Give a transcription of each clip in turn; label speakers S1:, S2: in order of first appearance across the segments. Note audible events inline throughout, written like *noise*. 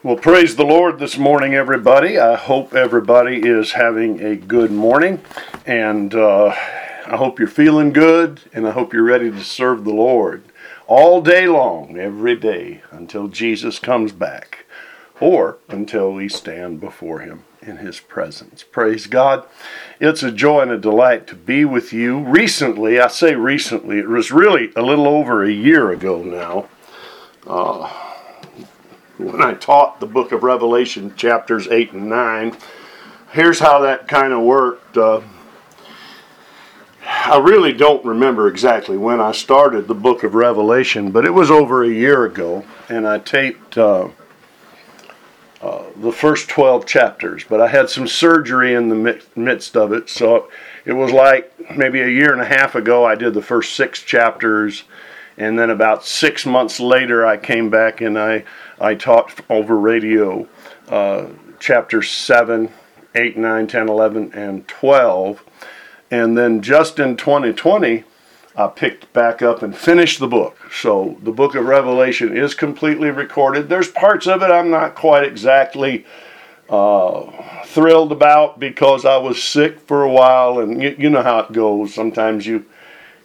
S1: Well, praise the Lord this morning, everybody. I hope everybody is having a good morning, and uh, I hope you're feeling good, and I hope you're ready to serve the Lord all day long, every day, until Jesus comes back, or until we stand before Him in His presence. Praise God. It's a joy and a delight to be with you. Recently, I say recently, it was really a little over a year ago now. Uh, when I taught the book of Revelation, chapters 8 and 9. Here's how that kind of worked. Uh, I really don't remember exactly when I started the book of Revelation, but it was over a year ago, and I taped uh, uh, the first 12 chapters. But I had some surgery in the midst of it, so it was like maybe a year and a half ago I did the first six chapters, and then about six months later I came back and I I taught over radio uh, chapters 7, 8, 9, 10, 11, and 12. And then just in 2020, I picked back up and finished the book. So the book of Revelation is completely recorded. There's parts of it I'm not quite exactly uh, thrilled about because I was sick for a while, and you, you know how it goes. Sometimes you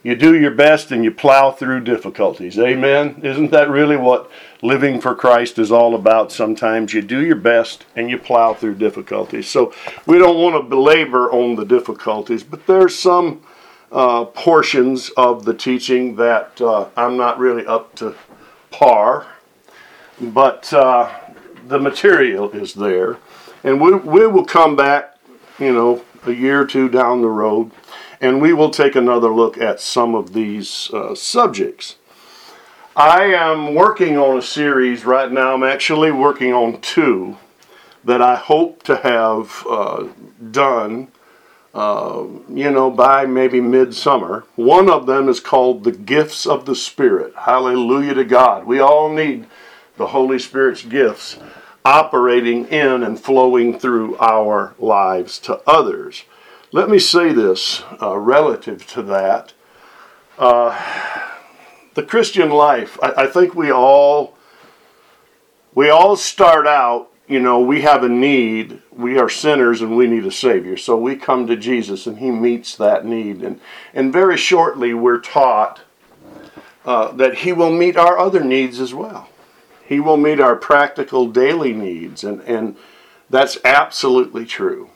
S1: you do your best and you plow through difficulties. Amen. Isn't that really what living for Christ is all about? Sometimes you do your best and you plow through difficulties. So we don't want to belabor on the difficulties, but there's some uh, portions of the teaching that uh, I'm not really up to par, but uh, the material is there. And we, we will come back, you know, a year or two down the road and we will take another look at some of these uh, subjects. I am working on a series right now. I'm actually working on two that I hope to have uh, done, uh, you know, by maybe midsummer. One of them is called The Gifts of the Spirit. Hallelujah to God. We all need the Holy Spirit's gifts operating in and flowing through our lives to others. Let me say this uh, relative to that. The Christian life, I, I think we all we all start out, you know, we have a need. We are sinners and we need a Savior. So we come to Jesus and He meets that need. And, and very shortly, we're taught uh, that He will meet our other needs as well. He will meet our practical daily needs. And, and that's absolutely true.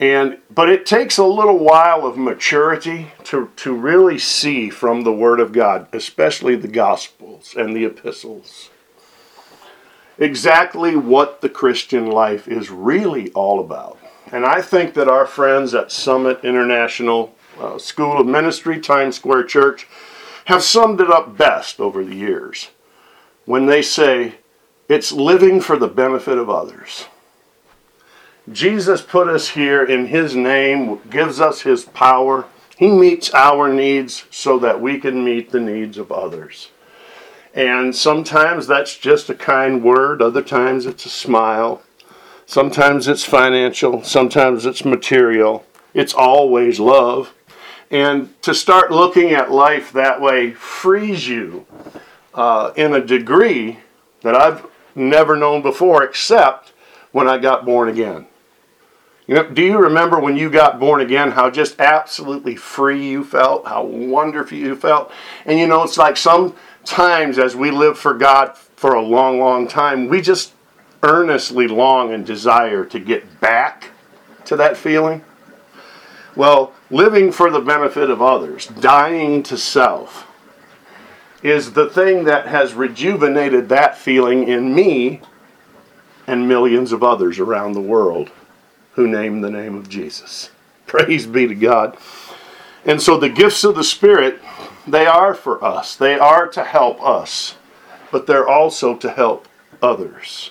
S1: And but it takes a little while of maturity to, to really see from the Word of God, especially the Gospels and the epistles, exactly what the Christian life is really all about. And I think that our friends at Summit International uh, School of Ministry, Times Square Church, have summed it up best over the years when they say it's living for the benefit of others. Jesus put us here in His name, gives us His power. He meets our needs so that we can meet the needs of others. And sometimes that's just a kind word, other times it's a smile, sometimes it's financial, sometimes it's material. It's always love. And to start looking at life that way frees you uh, in a degree that I've never known before, except when I got born again. You know, do you remember when you got born again how just absolutely free you felt, how wonderful you felt? And you know, it's like sometimes as we live for God for a long, long time, we just earnestly long and desire to get back to that feeling. Well, living for the benefit of others, dying to self, is the thing that has rejuvenated that feeling in me and millions of others around the world who name the name of Jesus. Praise be to God. And so the gifts of the Spirit, they are for us. They are to help us, but they're also to help others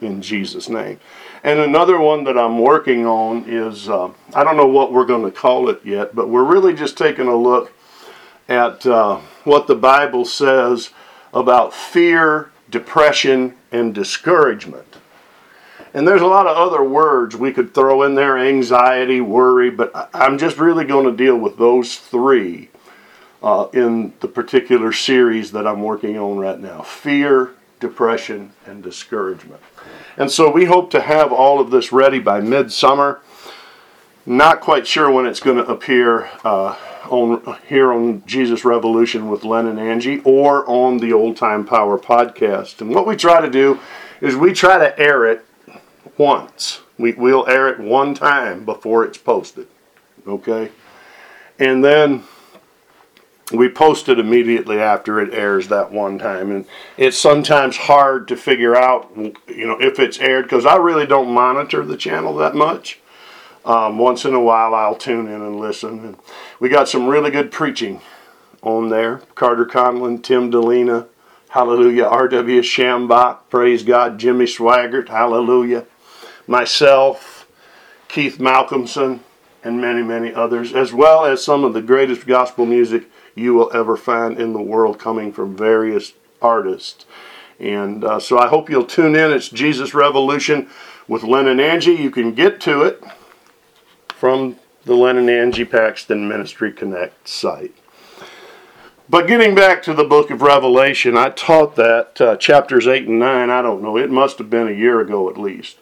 S1: in Jesus' name. And another one that I'm working on is uh, I don't know what we're going to call it yet, but we're really just taking a look at uh, what the Bible says about fear, depression, and discouragement. And there's a lot of other words we could throw in there anxiety, worry, but I'm just really going to deal with those three uh, in the particular series that I'm working on right now fear, depression, and discouragement. And so we hope to have all of this ready by midsummer. Not quite sure when it's going to appear uh, on here on Jesus Revolution with Len and Angie or on the Old Time Power podcast. And what we try to do is we try to air it once. We, we'll air it one time before it's posted. Okay? And then we post it immediately after it airs that one time and it's sometimes hard to figure out you know if it's aired because i really don't monitor the channel that much um, once in a while i'll tune in and listen and we got some really good preaching on there carter conlon tim dilena hallelujah rw schambach praise god jimmy swaggart hallelujah myself keith malcomson and many many others as well as some of the greatest gospel music you will ever find in the world coming from various artists. And uh, so I hope you'll tune in. It's Jesus Revolution with Len and Angie. You can get to it from the Len and Angie Paxton Ministry Connect site. But getting back to the book of Revelation, I taught that uh, chapters 8 and 9, I don't know, it must have been a year ago at least.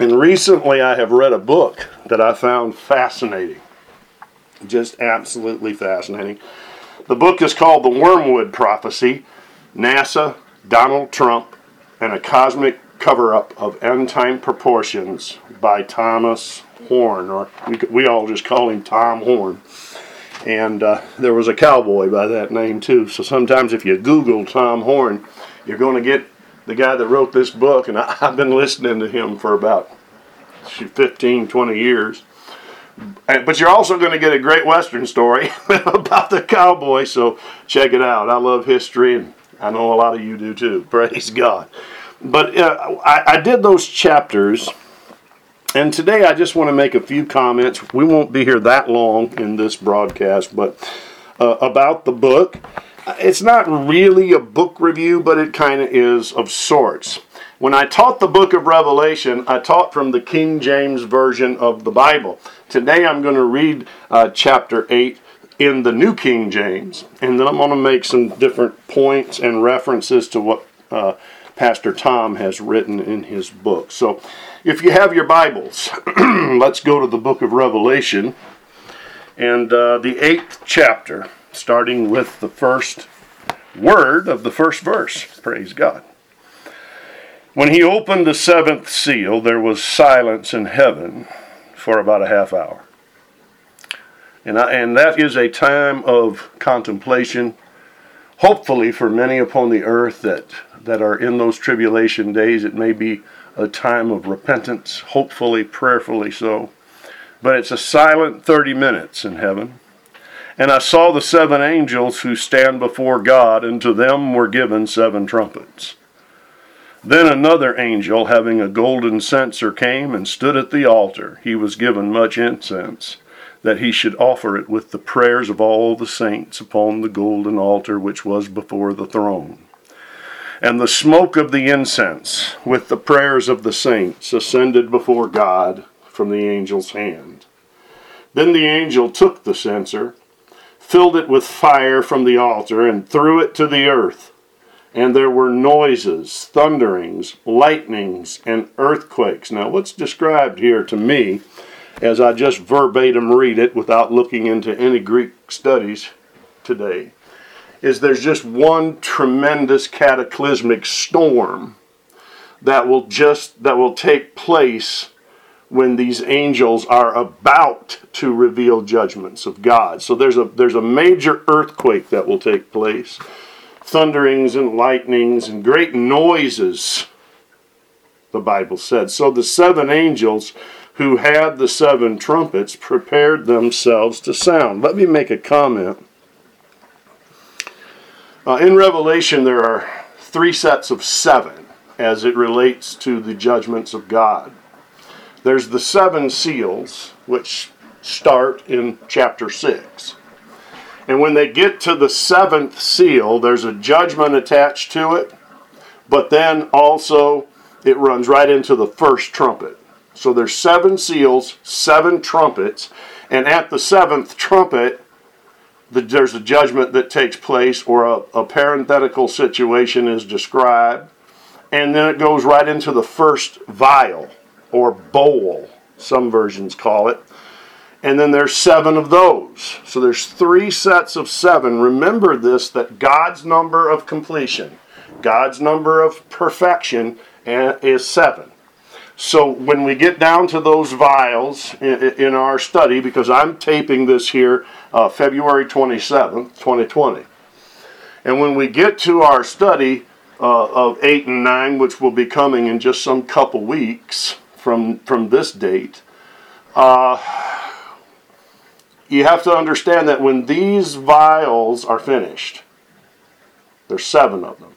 S1: And recently I have read a book that I found fascinating. Just absolutely fascinating. The book is called The Wormwood Prophecy NASA, Donald Trump, and a Cosmic Cover Up of End Time Proportions by Thomas Horn, or we, all just call him Tom Horn. And uh, there was a cowboy by that name too. So sometimes if you Google Tom Horn, you're going to get the guy that wrote this book. And I, *laughs* I've been listening to him for about 15, 20 years. But you're also going to get a great Western story *laughs* about the cowboy, so check it out. I love history, and I know a lot of you do too. *laughs* Praise God. But uh, I, I did those chapters, and today I just want to make a few comments. We won't be here that long in this broadcast, but uh, about the book. It's not really a book review, but it kind of is of sorts. When I taught the book of Revelation, I taught from the King James Version of the Bible. Today I'm going to read uh, chapter 8 in the New King James, and then I'm going to make some different points and references to what uh, Pastor Tom has written in his book. So if you have your Bibles, *clears throat* let's go to the book of Revelation and uh, the eighth chapter, starting with the first word of the first verse. Praise God. When he opened the seventh seal, there was silence in heaven for about a half hour. And, I, and that is a time of contemplation, hopefully for many upon the earth that, that are in those tribulation days. It may be a time of repentance, hopefully, prayerfully so. But it's a silent 30 minutes in heaven. And I saw the seven angels who stand before God, and to them were given seven trumpets. Then another angel, having a golden censer, came and stood at the altar. He was given much incense, that he should offer it with the prayers of all the saints upon the golden altar which was before the throne. And the smoke of the incense, with the prayers of the saints, ascended before God from the angel's hand. Then the angel took the censer, filled it with fire from the altar, and threw it to the earth and there were noises, thunderings, lightnings, and earthquakes. Now, what's described here to me, as I just verbatim read it without looking into any Greek studies today, is there's just one tremendous cataclysmic storm that will just that will take place when these angels are about to reveal judgments of God. So there's a there's a major earthquake that will take place thunderings and lightnings and great noises, the Bible said. So the seven angels who had the seven trumpets prepared themselves to sound. Let me make a comment. Uh, in Revelation, there are three sets of seven as it relates to the judgments of God. There's the seven seals, which start in chapter 6. And when they get to the seventh seal, there's a judgment attached to it, but then also it runs right into the first trumpet. So there's seven seals, seven trumpets, and at the seventh trumpet, the, there's a judgment that takes place or a, a parenthetical situation is described. And then it goes right into the first vial or bowl, some versions call it. And then there's seven of those. So there's three sets of seven. Remember this that God's number of completion, God's number of perfection is seven. So when we get down to those vials in, in our study, because I'm taping this here uh, February 27th, 2020. And when we get to our study uh, of 8 and 9, which will be coming in just some couple weeks from, from this date, uh, you have to understand that when these vials are finished, there's seven of them.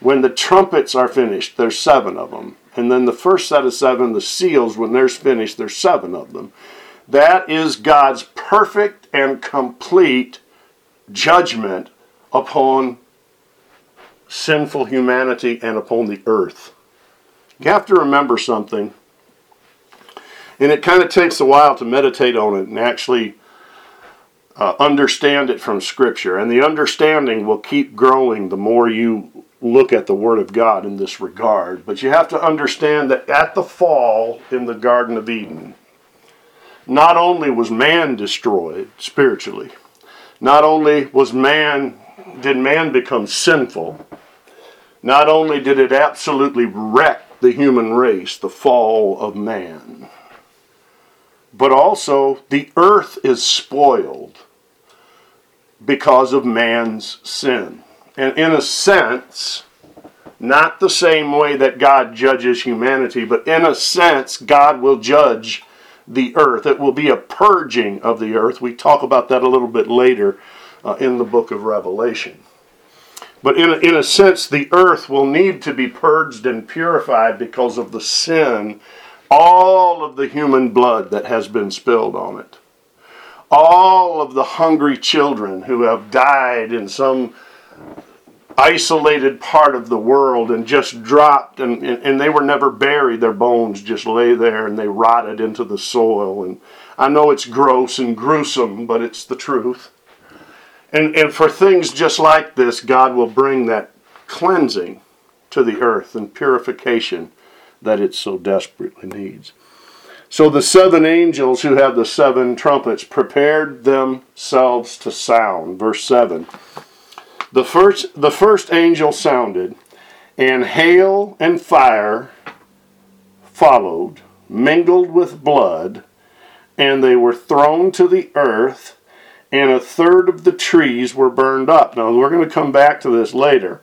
S1: When the trumpets are finished, there's seven of them. And then the first set of seven, the seals, when they're finished, there's seven of them. That is God's perfect and complete judgment upon sinful humanity and upon the earth. You have to remember something, and it kind of takes a while to meditate on it and actually uh, understand it from Scripture. And the understanding will keep growing the more you look at the Word of God in this regard. But you have to understand that at the fall in the Garden of Eden, not only was man destroyed spiritually, not only was man did man become sinful, not only did it absolutely wreck the human race, the fall of man, but also the earth is spoiled because of man's sin. And in a sense, not the same way that God judges humanity, but in a sense, God will judge the earth. It will be a purging of the earth. We talk about that a little bit later uh, in the book of Revelation. But in a, in a sense, the earth will need to be purged and purified because of the sin, all of the human blood that has been spilled on it. All of the hungry children who have died in some isolated part of the world and just dropped and, and, and, they were never buried. Their bones just lay there and they rotted into the soil. And i know it's gross and gruesome but it's the truth and, and for things just like this god will bring that cleansing to the earth and purification that it so desperately needs. So the seven angels who have the seven trumpets prepared themselves to sound. Verse 7 the first, the first angel sounded, and hail and fire followed, mingled with blood, and they were thrown to the earth, and a third of the trees were burned up. Now, we're going to come back to this later.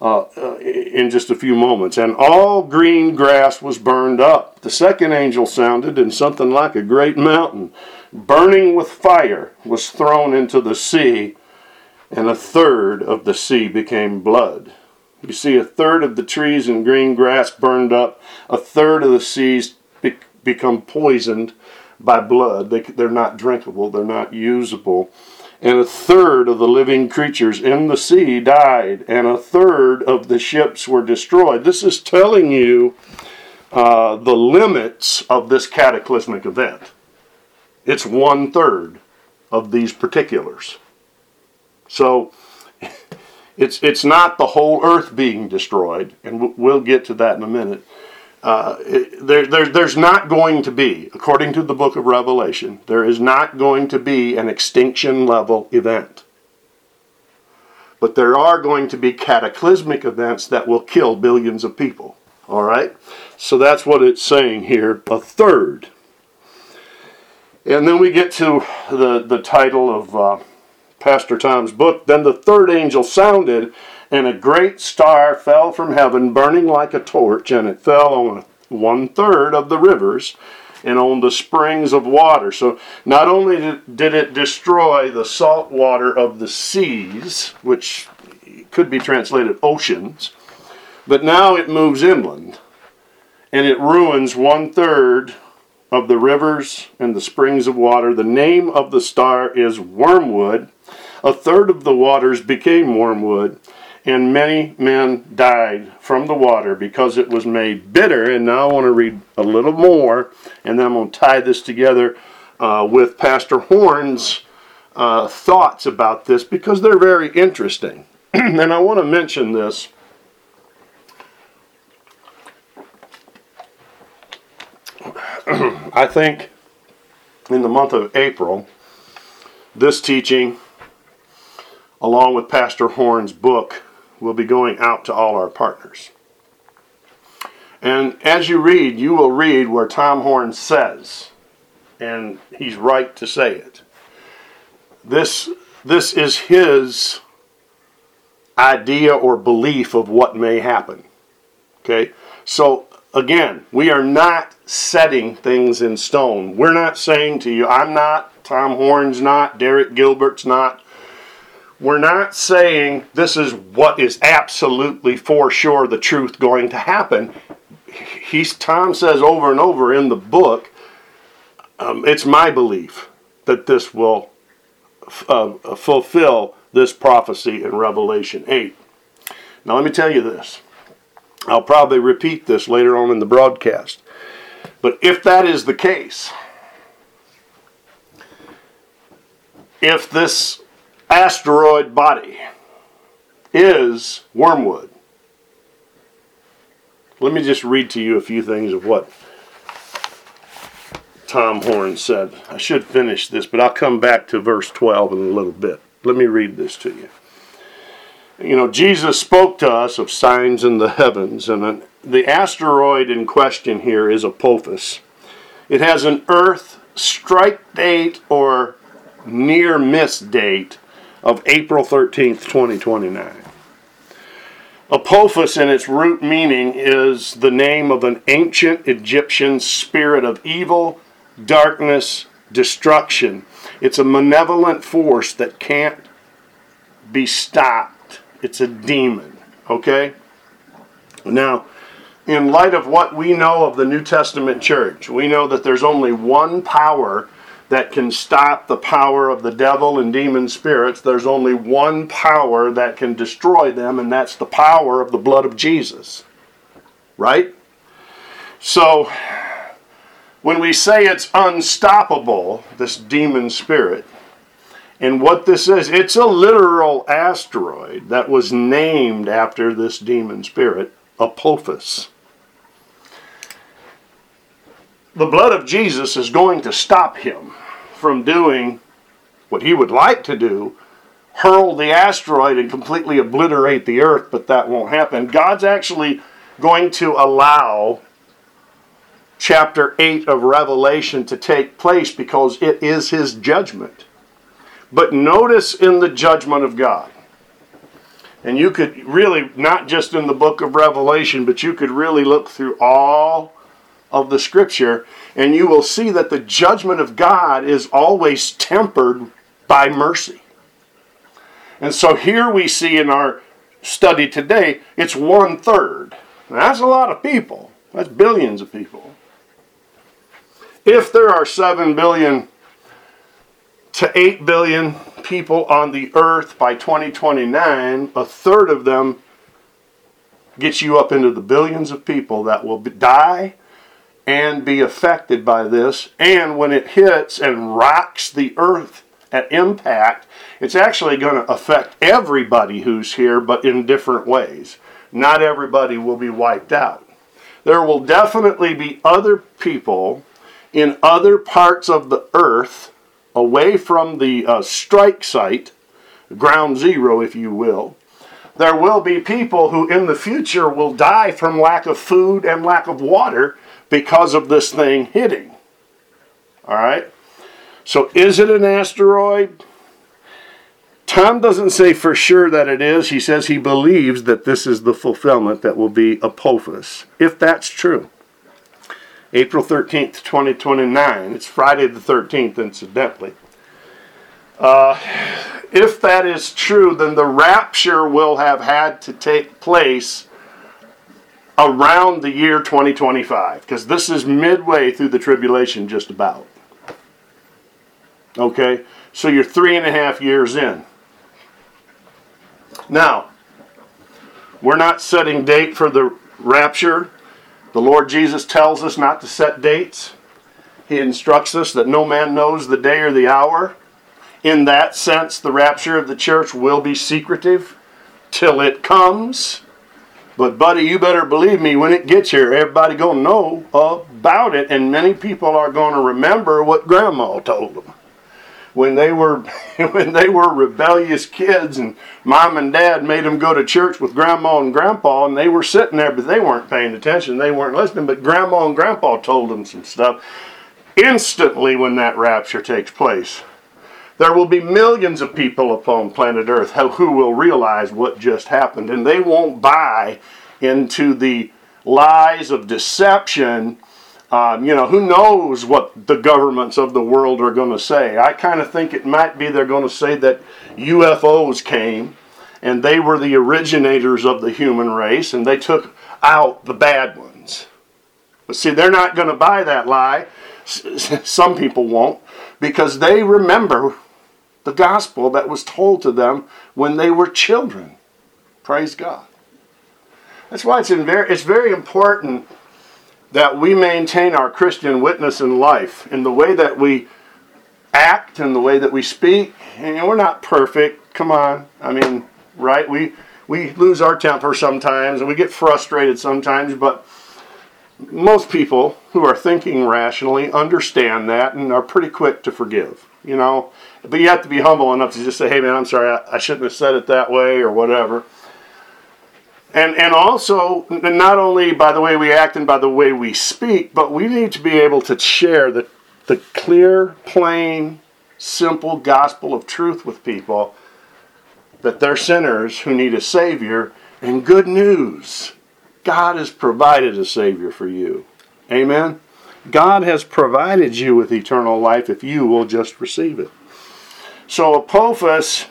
S1: Uh, uh, in just a few moments. And all green grass was burned up. The second angel sounded, and something like a great mountain, burning with fire, was thrown into the sea, and a third of the sea became blood. You see, a third of the trees and green grass burned up, a third of the seas be- become poisoned by blood. They, they're not drinkable, they're not usable. And a third of the living creatures in the sea died, and a third of the ships were destroyed. This is telling you uh, the limits of this cataclysmic event. It's one third of these particulars. So *laughs* it's it's not the whole earth being destroyed, and we'll get to that in a minute. Uh, there, there, there's not going to be, according to the book of Revelation, there is not going to be an extinction level event. But there are going to be cataclysmic events that will kill billions of people. All right? So that's what it's saying here a third. And then we get to the, the title of. Uh, Pastor Tom's book. Then the third angel sounded, and a great star fell from heaven, burning like a torch, and it fell on one third of the rivers and on the springs of water. So not only did it destroy the salt water of the seas, which could be translated oceans, but now it moves inland and it ruins one third of the rivers and the springs of water. The name of the star is Wormwood a third of the waters became wormwood, and many men died from the water because it was made bitter. And now I want to read a little more, and then I'm going to tie this together uh, with Pastor Horn's uh, thoughts about this because they're very interesting. *clears throat* and I want to mention this. *clears throat* I think in the month of April, this teaching, along with Pastor Horn's book, will be going out to all our partners. And as you read, you will read where Tom Horn says, and he's right to say it. This, this is his idea or belief of what may happen. Okay? So, again, we are not setting things in stone. We're not saying to you, I'm not, Tom Horn's not, Derek Gilbert's not. We're not saying this is what is absolutely for sure the truth going to happen. He's Tom says over and over in the book, um, it's my belief that this will uh, fulfill this prophecy in Revelation 8. Now, let me tell you this. I'll probably repeat this later on in the broadcast. But if that is the case, if this asteroid body is wormwood, let me just read to you a few things of what Tom Horn said. I should finish this, but I'll come back to verse 12 in a little bit. Let me read this to you. You know, Jesus spoke to us of signs in the heavens, and the asteroid in question here is Apophis. It has an Earth strike date or near miss date of April 13th, 2029. Apophis, in its root meaning, is the name of an ancient Egyptian spirit of evil darkness, destruction. It's a malevolent force that can't be stopped. It's a demon. Okay? Now, in light of what we know of the New Testament church, we know that there's only one power that can stop the power of the devil and demon spirits. There's only one power that can destroy them, and that's the power of the blood of Jesus. Right? So, when we say it's unstoppable, this demon spirit, and what this is, it's a literal asteroid that was named after this demon spirit, Apophis. The blood of Jesus is going to stop him from doing what he would like to do hurl the asteroid and completely obliterate the earth, but that won't happen. God's actually going to allow chapter 8 of Revelation to take place because it is his judgment. But notice in the judgment of God, and you could really, not just in the book of Revelation, but you could really look through all of the scripture, and you will see that the judgment of God is always tempered by mercy. And so here we see in our study today, it's one third. That's a lot of people. That's billions of people if there are 7 billion to 8 billion people on the earth by 2029, a third of them gets you up into the billions of people that will die and be affected by this. And when it hits and rocks the earth at impact, it's actually going to affect everybody who's here, but in different ways. Not everybody will be wiped out. There will definitely be other people in other parts of the earth, away from the uh, strike site, ground zero, if you will, there will be people who in the future will die from lack of food and lack of water because of this thing hitting. All right? So, is it an asteroid? Tom doesn't say for sure that it is. He says he believes that this is the fulfillment that will be Apophis, if that's true. April 13th, 2029. It's Friday the 13th, incidentally. Uh, if that is true, then the rapture will have had to take place around the year 2025, because this is midway through the tribulation, just about. Okay? So you're three and a half years in. Now, we're not setting date for the rapture. The Lord Jesus tells us not to set dates. He instructs us that no man knows the day or the hour. In that sense, the rapture of the church will be secretive till it comes. But buddy, you better believe me, when it gets here, everybody gonna know about it, and many people are gonna remember what grandma told them when they were *laughs* when they were rebellious kids and mom and dad made them go to church with grandma and grandpa and they were sitting there but they weren't paying attention they weren't listening but grandma and grandpa told them some stuff instantly when that rapture takes place there will be millions of people upon planet earth who will realize what just happened and they won't buy into the lies of deception um, you know, who knows what the governments of the world are going to say? I kind of think it might be they're going to say that UFOs came and they were the originators of the human race and they took out the bad ones. But see, they're not going to buy that lie. Some people won't because they remember the gospel that was told to them when they were children. Praise God. That's why it's, very, it's very important that we maintain our Christian witness in life in the way that we act and the way that we speak. And we're not perfect. Come on. I mean, right? We we lose our temper sometimes and we get frustrated sometimes, but most people who are thinking rationally understand that and are pretty quick to forgive. You know, but you have to be humble enough to just say, "Hey, man, I'm sorry. I, I shouldn't have said it that way," or whatever. And, and also, not only by the way we act and by the way we speak, but we need to be able to share the, the clear, plain, simple gospel of truth with people that they're sinners who need a Savior. And good news God has provided a Savior for you. Amen? God has provided you with eternal life if you will just receive it. So, Apophis.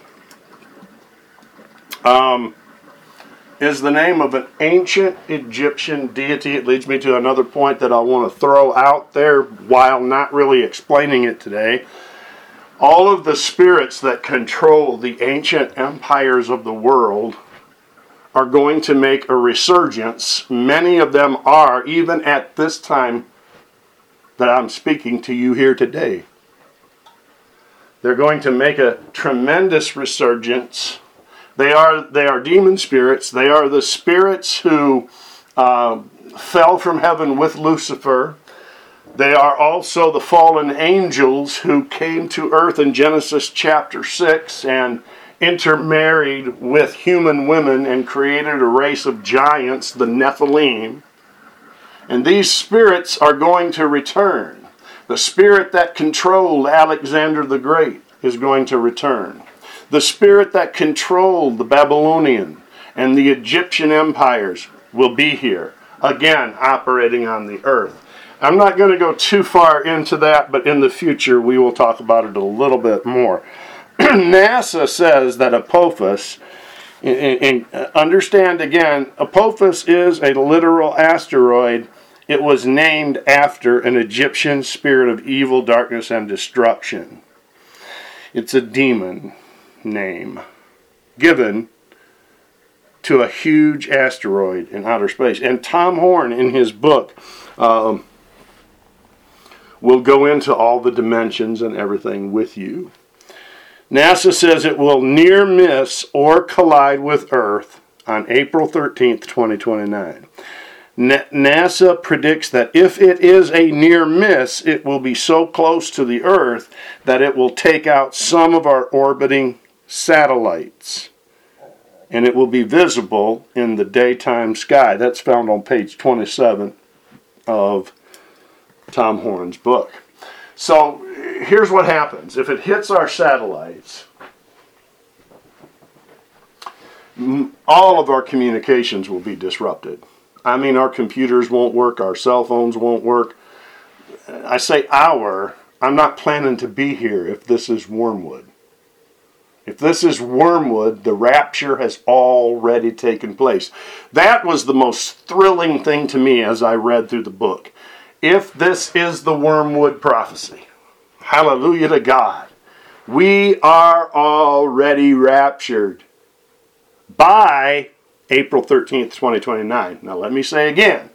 S1: Um, is the name of an ancient Egyptian deity. It leads me to another point that I want to throw out there while not really explaining it today. All of the spirits that control the ancient empires of the world are going to make a resurgence. Many of them are, even at this time that I'm speaking to you here today. They're going to make a tremendous resurgence they are, they are demon spirits. They are the spirits who uh, fell from heaven with Lucifer. They are also the fallen angels who came to earth in Genesis chapter 6 and intermarried with human women and created a race of giants, the Nephilim. And these spirits are going to return. The spirit that controlled Alexander the Great is going to return. The spirit that controlled the Babylonian and the Egyptian empires will be here, again, operating on the earth. I'm not going to go too far into that, but in the future we will talk about it a little bit more. *clears throat* NASA says that Apophis, and understand again, Apophis is a literal asteroid. It was named after an Egyptian spirit of evil, darkness, and destruction. It's a demon name given to a huge asteroid in outer space. And Tom Horn, in his book, um, will go into all the dimensions and everything with you. NASA says it will near miss or collide with Earth on April 13th, 2029. NASA predicts that if it is a near miss, it will be so close to the Earth that it will take out some of our orbiting satellites. And it will be visible in the daytime sky. That's found on page 27 of Tom Horn's book. So here's what happens if it hits our satellites, all of our communications will be disrupted. I mean, our computers won't work, our cell phones won't work. I say our, I'm not planning to be here if this is Wormwood. If this is wormwood, the rapture has already taken place. That was the most thrilling thing to me as I read through the book. If this is the wormwood prophecy, hallelujah to God, we are already raptured by April 13th, 2029. Now, let me say again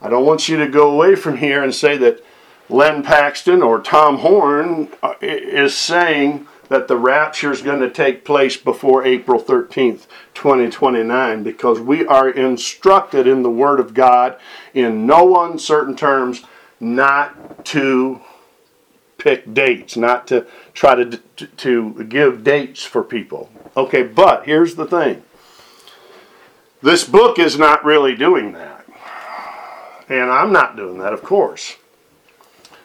S1: I don't want you to go away from here and say that Len Paxton or Tom Horn uh, is saying that the rapture is going to take place before April 13th, 2029, because we are instructed in the Word of God in no uncertain terms not to pick dates, not to try to, to, to give dates for people. Okay, but here's the thing this book is not really doing that. And I'm not doing that, of course.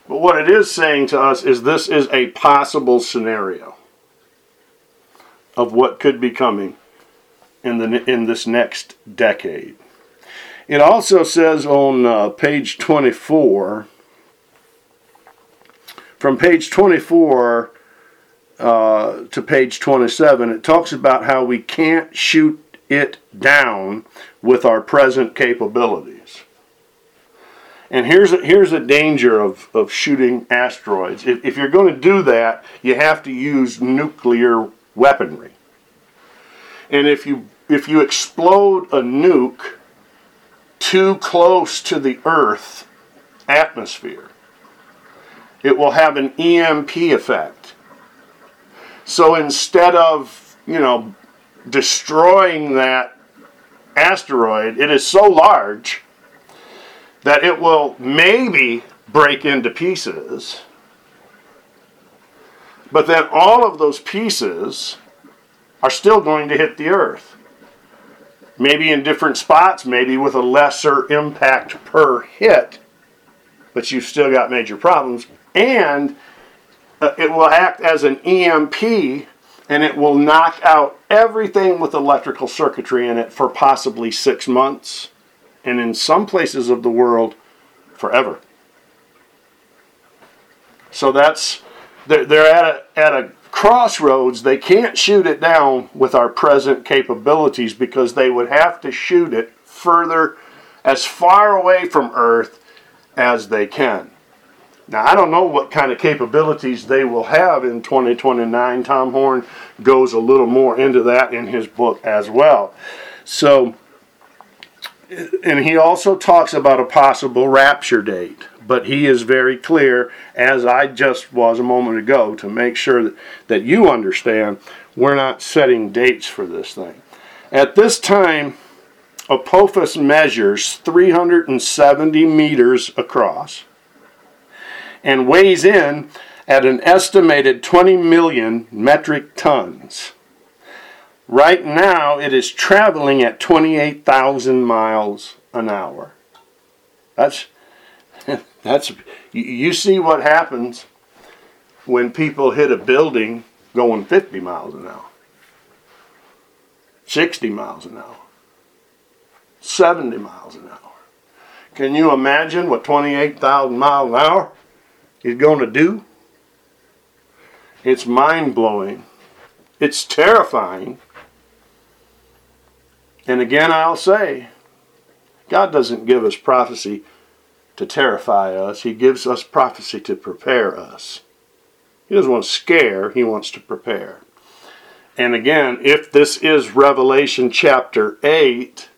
S1: But what it is saying to us is this is a possible scenario of what could be coming in the in this next decade. It also says on uh, page 24 from page 24 uh, to page 27 it talks about how we can't shoot it down with our present capabilities. And here's a, here's a danger of, of shooting asteroids. If, if you're going to do that, you have to use nuclear weaponry. And if you if you explode a nuke too close to the Earth atmosphere, it will have an EMP effect. So instead of, you know, destroying that asteroid, it is so large that it will maybe break into pieces. But then all of those pieces are still going to hit the earth. Maybe in different spots, maybe with a lesser impact per hit, but you've still got major problems. And uh, it will act as an EMP and it will knock out everything with electrical circuitry in it for possibly six months and in some places of the world forever. So that's they're, they're at a, at a crossroads. They can't shoot it down with our present capabilities because they would have to shoot it further, as far away from Earth as they can. Now, I don't know what kind of capabilities they will have in 2029. Tom Horn goes a little more into that in his book as well. So, and he also talks about a possible rapture date, but he is very clear, as I just was a moment ago, to make sure that, that you understand we're not setting dates for this thing. At this time, Apophis measures 370 meters across and weighs in at an estimated 20 million metric tons. Right now, it is traveling at 28,000 miles an hour. That's *laughs* that's you see what happens when people hit a building going 50 miles an hour, 60 miles an hour, 70 miles an hour. Can you imagine what 28,000 miles an hour is going to do? It's mind blowing. It's terrifying. And again, I'll say, God doesn't give us prophecy to terrify us, He gives us prophecy to prepare us. He doesn't want to scare, He wants to prepare. And again, if this is Revelation chapter 8,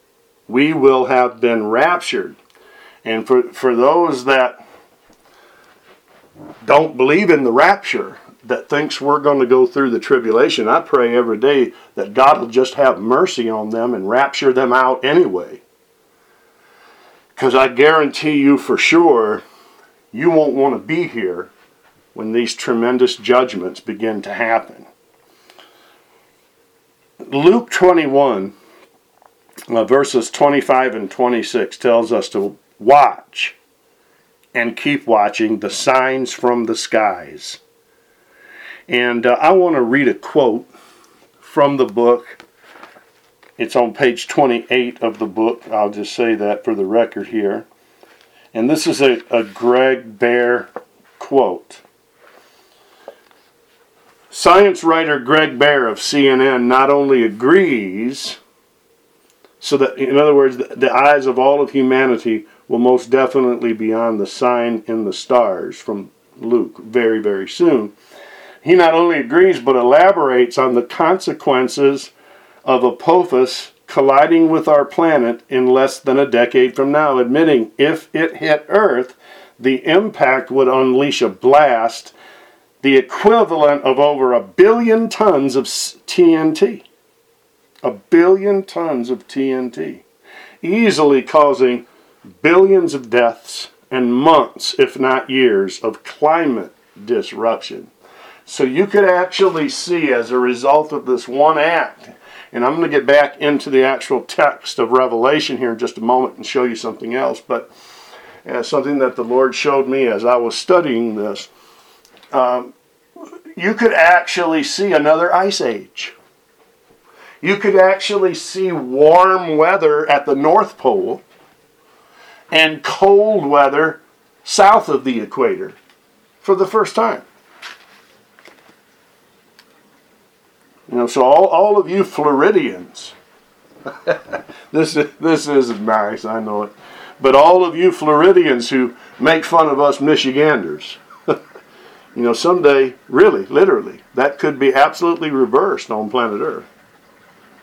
S1: we will have been raptured. And for, for those that don't believe in the rapture, that thinks we're going to go through the tribulation, I pray every day that God will just have mercy on them and rapture them out anyway. Because I guarantee you for sure, you won't want to be here when these tremendous judgments begin to happen. Luke 21, uh, verses 25 and 26 tells us to watch and keep watching the signs from the skies. And uh, I want to read a quote from the book. It's on page 28 of the book. I'll just say that for the record here. And this is a, a Greg Bear quote. Science writer Greg Bear of CNN not only agrees, so that, in other words, the, the eyes of all of humanity will most definitely be on the sign in the stars from Luke very, very soon. He not only agrees but elaborates on the consequences of Apophis colliding with our planet in less than a decade from now, admitting if it hit Earth, the impact would unleash a blast the equivalent of over a billion tons of TNT. A billion tons of TNT, easily causing billions of deaths and months, if not years, of climate disruption. So you could actually see, as a result of this one act, and I'm going to get back into the actual text of Revelation here in just a moment and show you something else, but uh, something that the Lord showed me as I was studying this. Um, you could actually see another ice age. You could actually see warm weather at the North Pole and cold weather south of the equator for the first time. You know, so all, all of you Floridians, *laughs* this is, this is nice, I know it. But all of you Floridians who make fun of us Michiganders, *laughs* you know, someday, really, literally, that could be absolutely reversed on planet Earth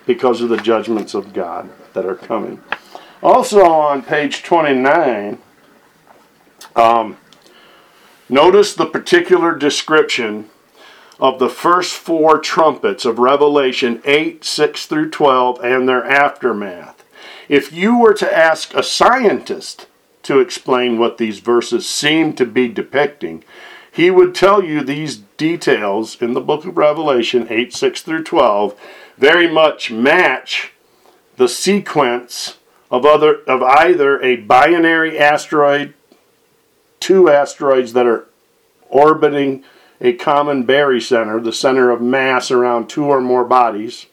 S1: because of the judgments of God that are coming. Also on page 29, um, notice the particular description of the first four trumpets of Revelation 8, 6 through 12, and their aftermath. If you were to ask a scientist to explain what these verses seem to be depicting, he would tell you these details in the book of Revelation 8, 6 through 12 very much match the sequence of other of either a binary asteroid, two asteroids that are orbiting a common barycenter, the center of mass around two or more bodies,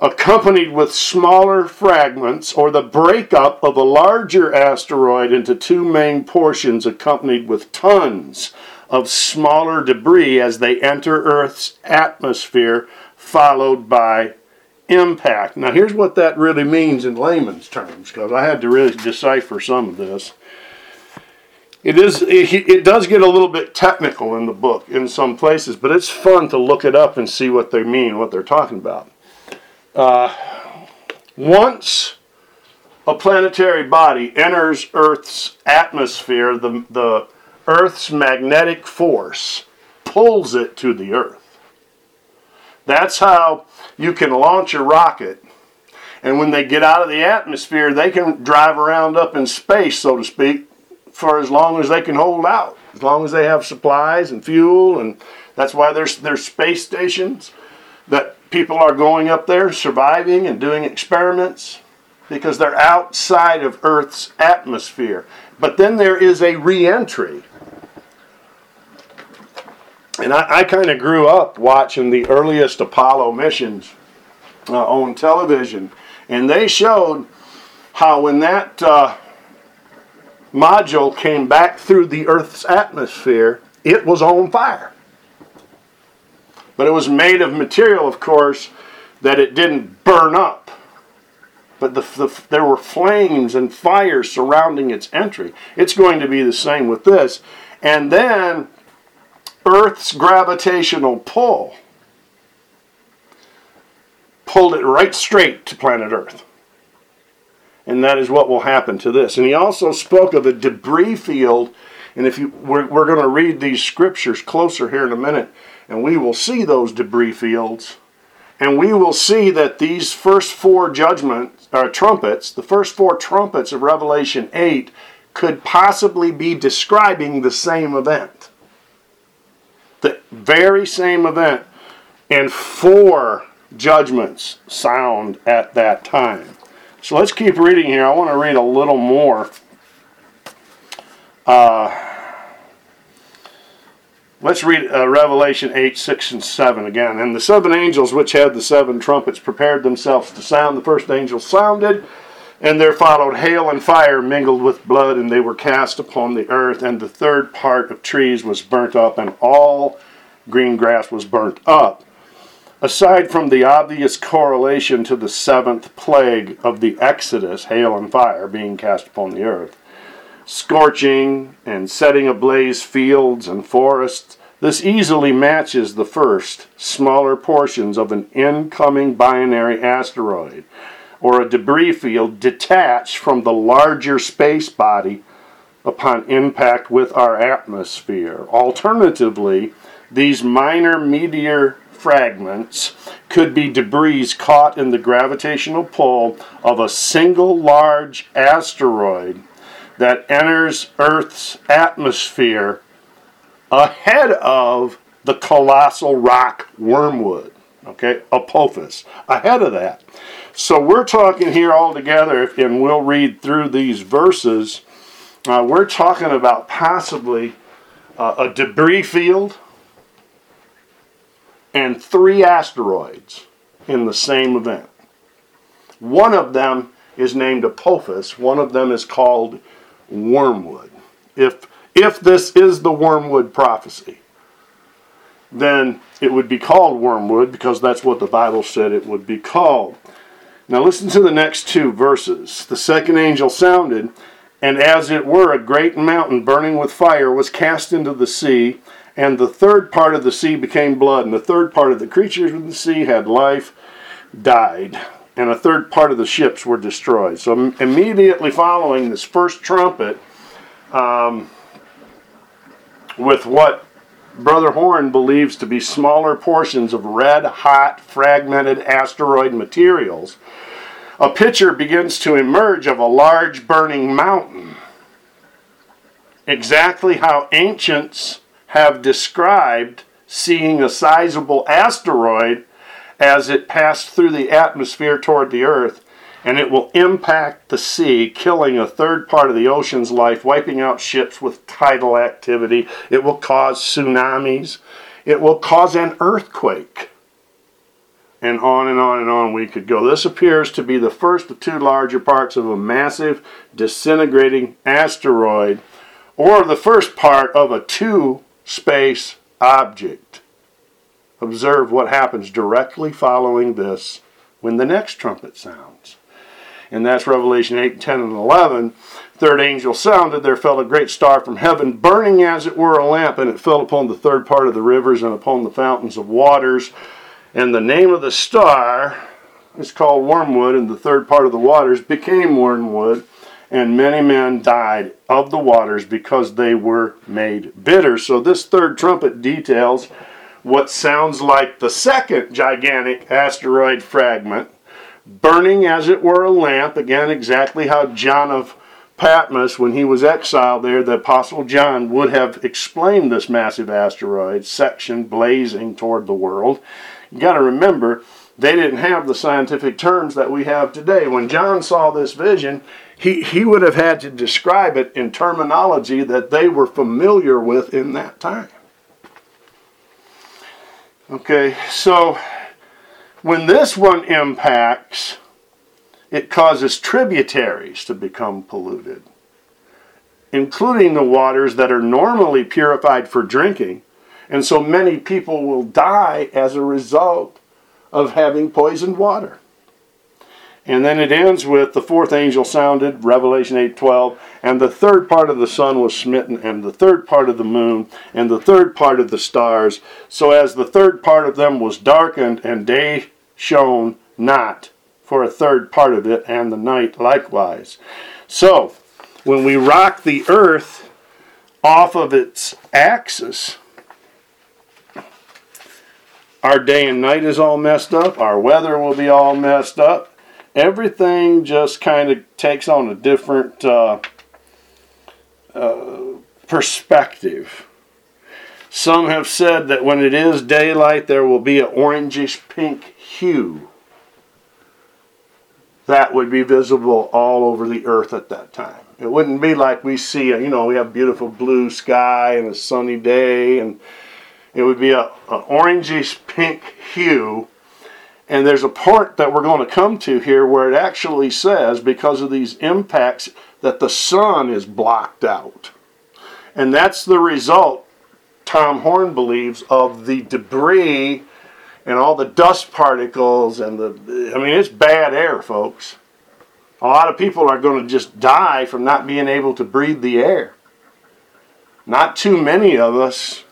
S1: accompanied with smaller fragments or the breakup of a larger asteroid into two main portions, accompanied with tons of smaller debris as they enter Earth's atmosphere, followed by impact. Now, here's what that really means in layman's terms, because I had to really decipher some of this. It is. It, does get a little bit technical in the book in some places, but it's fun to look it up and see what they mean, what they're talking about. Uh, once a planetary body enters Earth's atmosphere, the, the Earth's magnetic force pulls it to the Earth. That's how you can launch a rocket, and when they get out of the atmosphere, they can drive around up in space, so to speak, for as long as they can hold out, as long as they have supplies and fuel, and that's why there's there's space stations that people are going up there, surviving and doing experiments because they're outside of Earth's atmosphere. But then there is a reentry. And I, I kind of grew up watching the earliest Apollo missions uh, on television. And they showed how when that uh, module came back through the Earth's atmosphere, it was on fire. But it was made of material, of course, that it didn't burn up. But the, the, there were flames and fires surrounding its entry. It's going to be the same with this. And then Earth's gravitational pull pulled it right straight to planet Earth and that is what will happen to this. And he also spoke of a debris field. And if you, we're, we're going to read these scriptures closer here in a minute, and we will see those debris fields, and we will see that these first four judgments, or uh, trumpets, the first four trumpets of Revelation 8, could possibly be describing the same event. Very same event, and four judgments sound at that time. So let's keep reading here. I want to read a little more. Uh, let's read uh, Revelation 8, 6, and 7 again. And the seven angels which had the seven trumpets prepared themselves to sound. The first angel sounded, and there followed hail and fire mingled with blood, and they were cast upon the earth. And the third part of trees was burnt up, and all green grass was burnt up Aside from the obvious correlation to the seventh plague of the Exodus, hail and fire being cast upon the earth, scorching and setting ablaze fields and forests, this easily matches the first, smaller portions of an incoming binary asteroid or a debris field detached from the larger space body upon impact with our atmosphere. Alternatively, These minor meteor fragments could be debris caught in the gravitational pull of a single large asteroid that enters Earth's atmosphere ahead of the colossal rock wormwood. Okay, Apophis, ahead of that. So we're talking here all together, and we'll read through these verses. Uh, we're talking about possibly uh, a debris field and three asteroids in the same event. One of them is named Apophis, one of them is called Wormwood. If, if this is the Wormwood prophecy, then it would be called Wormwood because that's what the Bible said it would be called. Now listen to the next two verses. The second angel sounded, and as it were, a great mountain burning with fire was cast into the sea, and the third part of the sea became blood, and the third part of the creatures in the sea had life, died, and a third part of the ships were destroyed. So immediately following this first trumpet, um, with what Brother Horn believes to be smaller portions of red hot fragmented asteroid materials, a picture begins to emerge of a large burning mountain. Exactly how ancients have described seeing a sizable asteroid as it passed through the atmosphere toward the earth and it will impact the sea, killing a third part of the ocean's life, wiping out ships with tidal activity. It will cause tsunamis. It will cause an earthquake. And on and on and on we could go. This appears to be the first of two larger parts of a massive disintegrating asteroid, or the first part of a two space object. Observe what happens directly following this when the next trumpet sounds and that's Revelation 8, 10, and 11. Third angel sounded, there fell a great star from heaven, burning as it were a lamp, and it fell upon the third part of the rivers and upon the fountains of waters. And the name of the star is called Wormwood, and the third part of the waters became Wormwood, and many men died of the waters because they were made bitter. So this third trumpet details what sounds like the second gigantic asteroid fragment burning as it were a lamp. Again, exactly how John of Patmos, when he was exiled there, the Apostle John would have explained this massive asteroid section blazing toward the world. You got to remember, they didn't have the scientific terms that we have today. When John saw this vision, he, he would have had to describe it in terminology that they were familiar with in that time. Okay, so when this one impacts, it causes tributaries to become polluted, including the waters that are normally purified for drinking. And so many people will die as a result of having poisoned water. And then it ends with the fourth angel sounded, Revelation 8:12, and the third part of the sun was smitten, and the third part of the moon, and the third part of the stars, so as the third part of them was darkened, and day shone not for a third part of it, and the night likewise. So, when we rock the earth off of its axis, our day and night is all messed up, our weather will be all messed up everything just kind of takes on a different uh, uh, perspective. Some have said that when it is daylight, there will be an orangish pink hue that would be visible all over the earth at that time. It wouldn't be like we see, you know, we have beautiful blue sky and a sunny day, and it would be a, a orangish pink hue and there's a part that we're going to come to here where it actually says, because of these impacts, that the sun is blocked out. And that's the result, Tom Horn believes, of the debris and all the dust particles and the. I mean, it's bad air, folks. A lot of people are going to just die from not being able to breathe the air. Not too many of us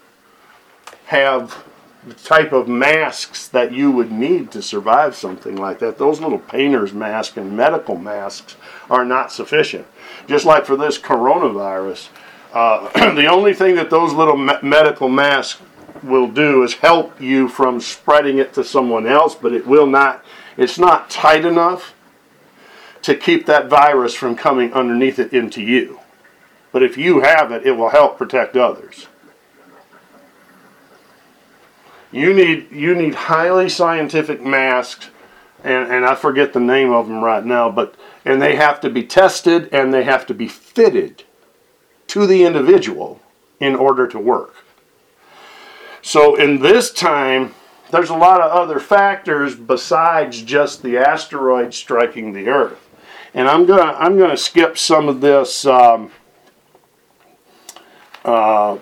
S1: have the type of masks that you would need to survive something like that. Those little painter's masks and medical masks are not sufficient. Just like for this coronavirus, uh, *clears throat* the only thing that those little me- medical masks will do is help you from spreading it to someone else, but it will not, it's not tight enough to keep that virus from coming underneath it into you. But if you have it, it will help protect others. You need you need highly scientific masks, and, and I forget the name of them right now, but and they have to be tested and they have to be fitted to the individual in order to work. So in this time, there's a lot of other factors besides just the asteroid striking the Earth. And I'm gonna I'm gonna skip some of this um, uh,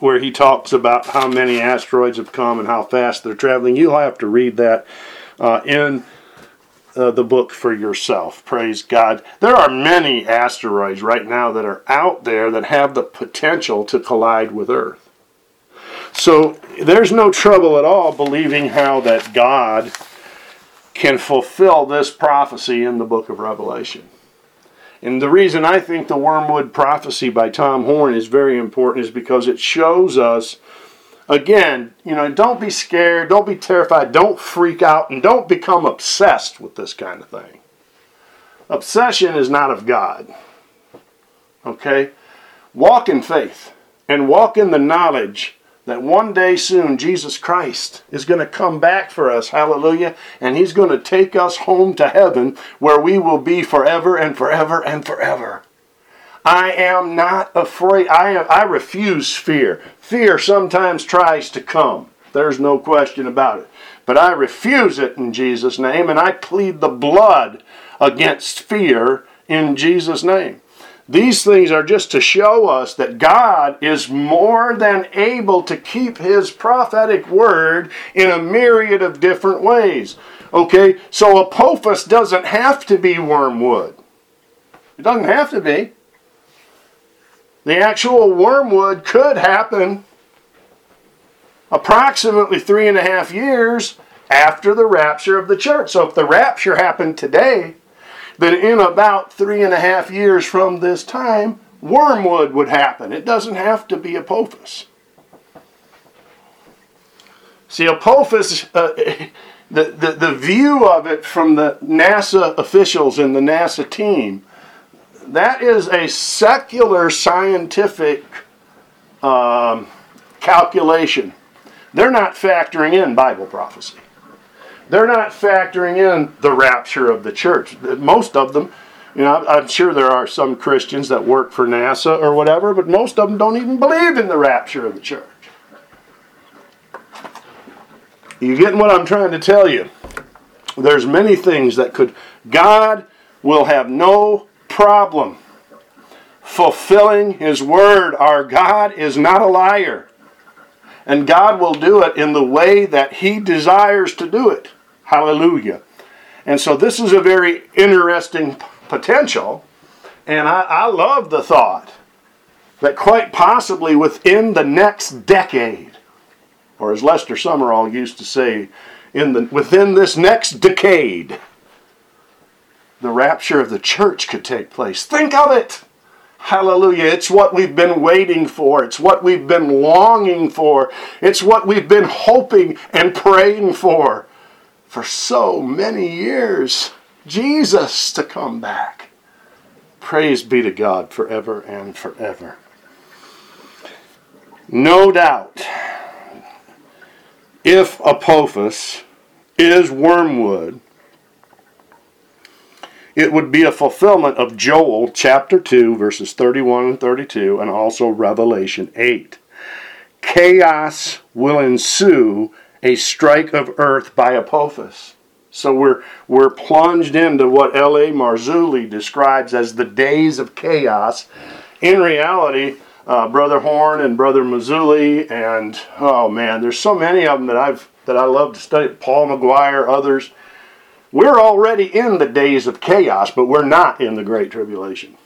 S1: where he talks about how many asteroids have come and how fast they're traveling. You'll have to read that uh, in uh, the book for yourself. Praise God. There are many asteroids right now that are out there that have the potential to collide with Earth. So there's no trouble at all believing how that God can fulfill this prophecy in the book of Revelation. And the reason I think the Wormwood prophecy by Tom Horn is very important is because it shows us, again, you know, don't be scared, don't be terrified, don't freak out, and don't become obsessed with this kind of thing. Obsession is not of God. Okay? Walk in faith and walk in the knowledge that one day soon Jesus Christ is going to come back for us. Hallelujah. And he's going to take us home to heaven where we will be forever and forever and forever. I am not afraid. I, I refuse fear. Fear sometimes tries to come. There's no question about it. But I refuse it in Jesus' name, and I plead the blood against fear in Jesus' name. These things are just to show us that God is more than able to keep his prophetic word in a myriad of different ways. Okay, so Apophis doesn't have to be wormwood. It doesn't have to be. The actual wormwood could happen approximately three and a half years after the rapture of the church. So if the rapture happened today, that in about three and a half years from this time, wormwood would happen. It doesn't have to be Apophis. See, Apophis, uh, *laughs* the, the, the view of it from the NASA officials and the NASA team, that is a secular scientific um, calculation. They're not factoring in Bible prophecy. They're not factoring in the rapture of the church. Most of them, you know, I'm sure there are some Christians that work for NASA or whatever, but most of them don't even believe in the rapture of the church. You getting what I'm trying to tell you? There's many things that could God will have no problem fulfilling his word. Our God is not a liar. And God will do it in the way that he desires to do it. Hallelujah. And so this is a very interesting potential. And I, I love the thought that quite possibly within the next decade, or as Lester Sumrall used to say, in the, within this next decade, the rapture of the church could take place. Think of it! Hallelujah. It's what we've been waiting for. It's what we've been longing for. It's what we've been hoping and praying for for so many years Jesus to come back. Praise be to God forever and forever. No doubt, if Apophis is wormwood, it would be a fulfillment of Joel chapter 2, verses 31 and 32, and also Revelation 8. Chaos will ensue a strike of earth by Apophis. So we're, we're plunged into what L.A. Marzulli describes as the days of chaos. In reality, uh, Brother Horn and Brother Marzulli, and oh man, there's so many of them that I've that I love to study. Paul McGuire, others. We're already in the days of chaos, but we're not in the Great Tribulation.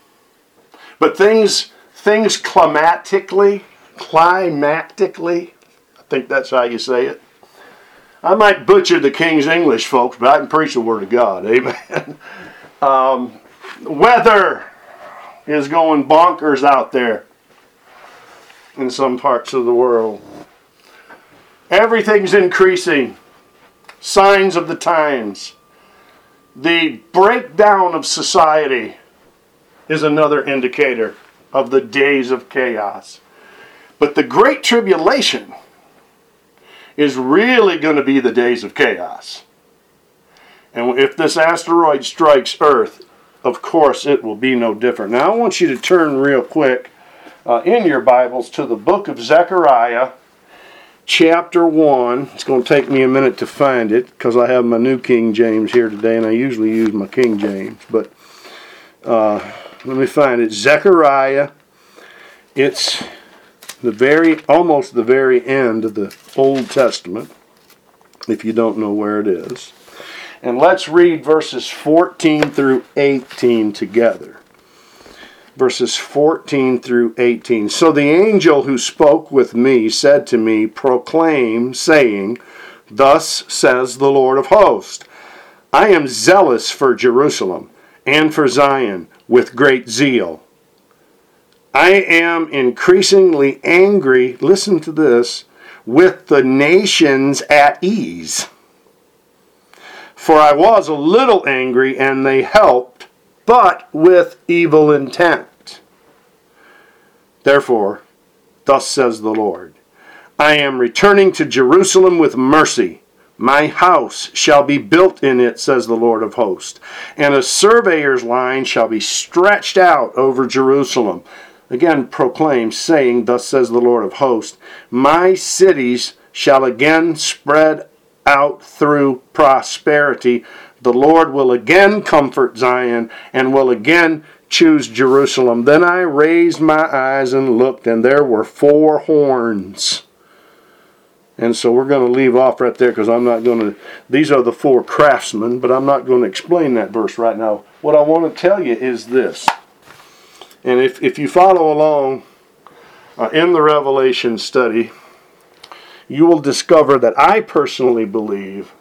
S1: But things things climatically, climactically, I think that's how you say it, I might butcher the King's English, folks, but I can preach the Word of God. *laughs* Amen. Um, weather is going bonkers out there. in some parts of the world. Everything's increasing. Signs of the times. The breakdown of society is another indicator of the days of chaos. But the Great Tribulation is really going to be the days of chaos. And if this asteroid strikes Earth, of course it will be no different. Now I want you to turn real quick uh, in your Bibles to the book of Zechariah, chapter 1. It's going to take me a minute to find it because I have my new King James here today and I usually use my King James. But uh, let me find it. Zechariah, it's the very, almost the very end of the Old Testament, if you don't know where it is. And let's read verses 14 through 18 together verses 14 through 18. So the angel who spoke with me said to me, Proclaim, saying, Thus says the Lord of hosts, I am zealous for Jerusalem and for Zion with great zeal. I am increasingly angry, listen to this, with the nations at ease. For I was a little angry, and they helped but with evil intent. Therefore, thus says the Lord I am returning to Jerusalem with mercy. My house shall be built in it, says the Lord of hosts, and a surveyor's line shall be stretched out over Jerusalem. Again, proclaims, saying, Thus says the Lord of hosts, My cities shall again spread out through prosperity the Lord will again comfort Zion and will again choose Jerusalem. Then I raised my eyes and looked, and there were four horns. And so we're going to leave off right there because I'm not going to. These are the four craftsmen, but I'm not going to explain that verse right now. What I want to tell you is this. And if, if you follow along uh, in the Revelation study, you will discover that I personally believe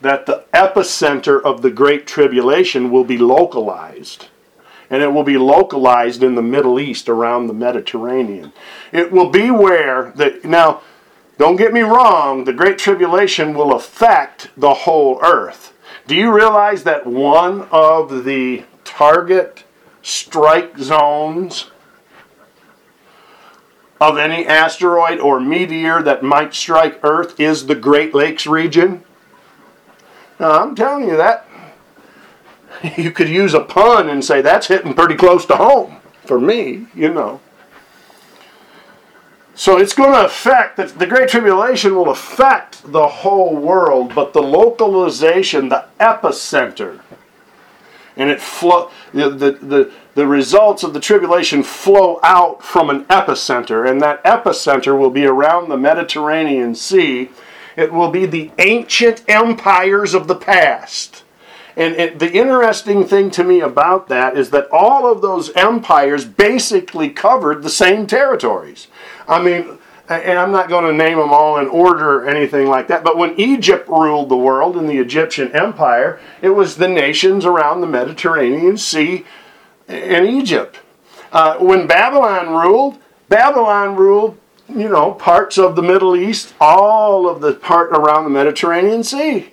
S1: that the epicenter of the Great Tribulation will be localized. And it will be localized in the Middle East around the Mediterranean. It will be where the now don't get me wrong, the Great Tribulation will affect the whole earth. Do you realize that one of the target strike zones of any asteroid or meteor that might strike Earth is the Great Lakes region? Now, I'm telling you that *laughs* you could use a pun and say that's hitting pretty close to home for me, you know. So it's going to affect, the, the Great Tribulation will affect the whole world, but the localization, the epicenter, and it flow, the, the, the, the results of the tribulation flow out from an epicenter, and that epicenter will be around the Mediterranean Sea it will be the ancient empires of the past. And it, the interesting thing to me about that is that all of those empires basically covered the same territories. I mean, and I'm not going to name them all in order or anything like that, but when Egypt ruled the world in the Egyptian Empire, it was the nations around the Mediterranean Sea and Egypt. Uh, when Babylon ruled, Babylon ruled you know, parts of the Middle East, all of the part around the Mediterranean Sea.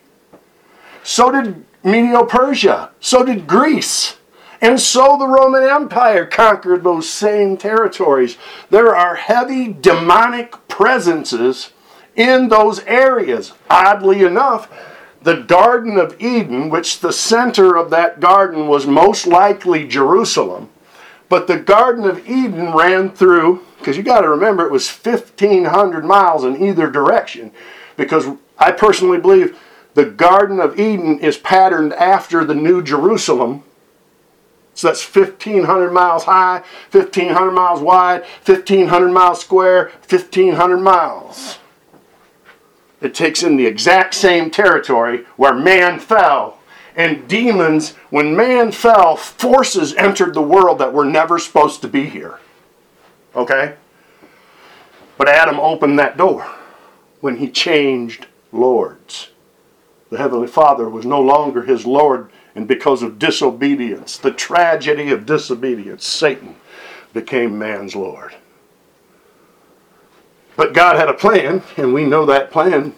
S1: So did Medo Persia. So did Greece. And so the Roman Empire conquered those same territories. There are heavy demonic presences in those areas. Oddly enough, the Garden of Eden, which the center of that garden was most likely Jerusalem, but the Garden of Eden ran through because you got to remember it was 1,500 miles in either direction. Because I personally believe the Garden of Eden is patterned after the New Jerusalem. So that's 1,500 miles high, 1,500 miles wide, 1,500 miles square, 1,500 miles. It takes in the exact same territory where man fell. And demons, when man fell, forces entered the world that were never supposed to be here. Okay? But Adam opened that door when he changed lords. The Heavenly Father was no longer his Lord, and because of disobedience, the tragedy of disobedience, Satan became man's Lord. But God had a plan, and we know that plan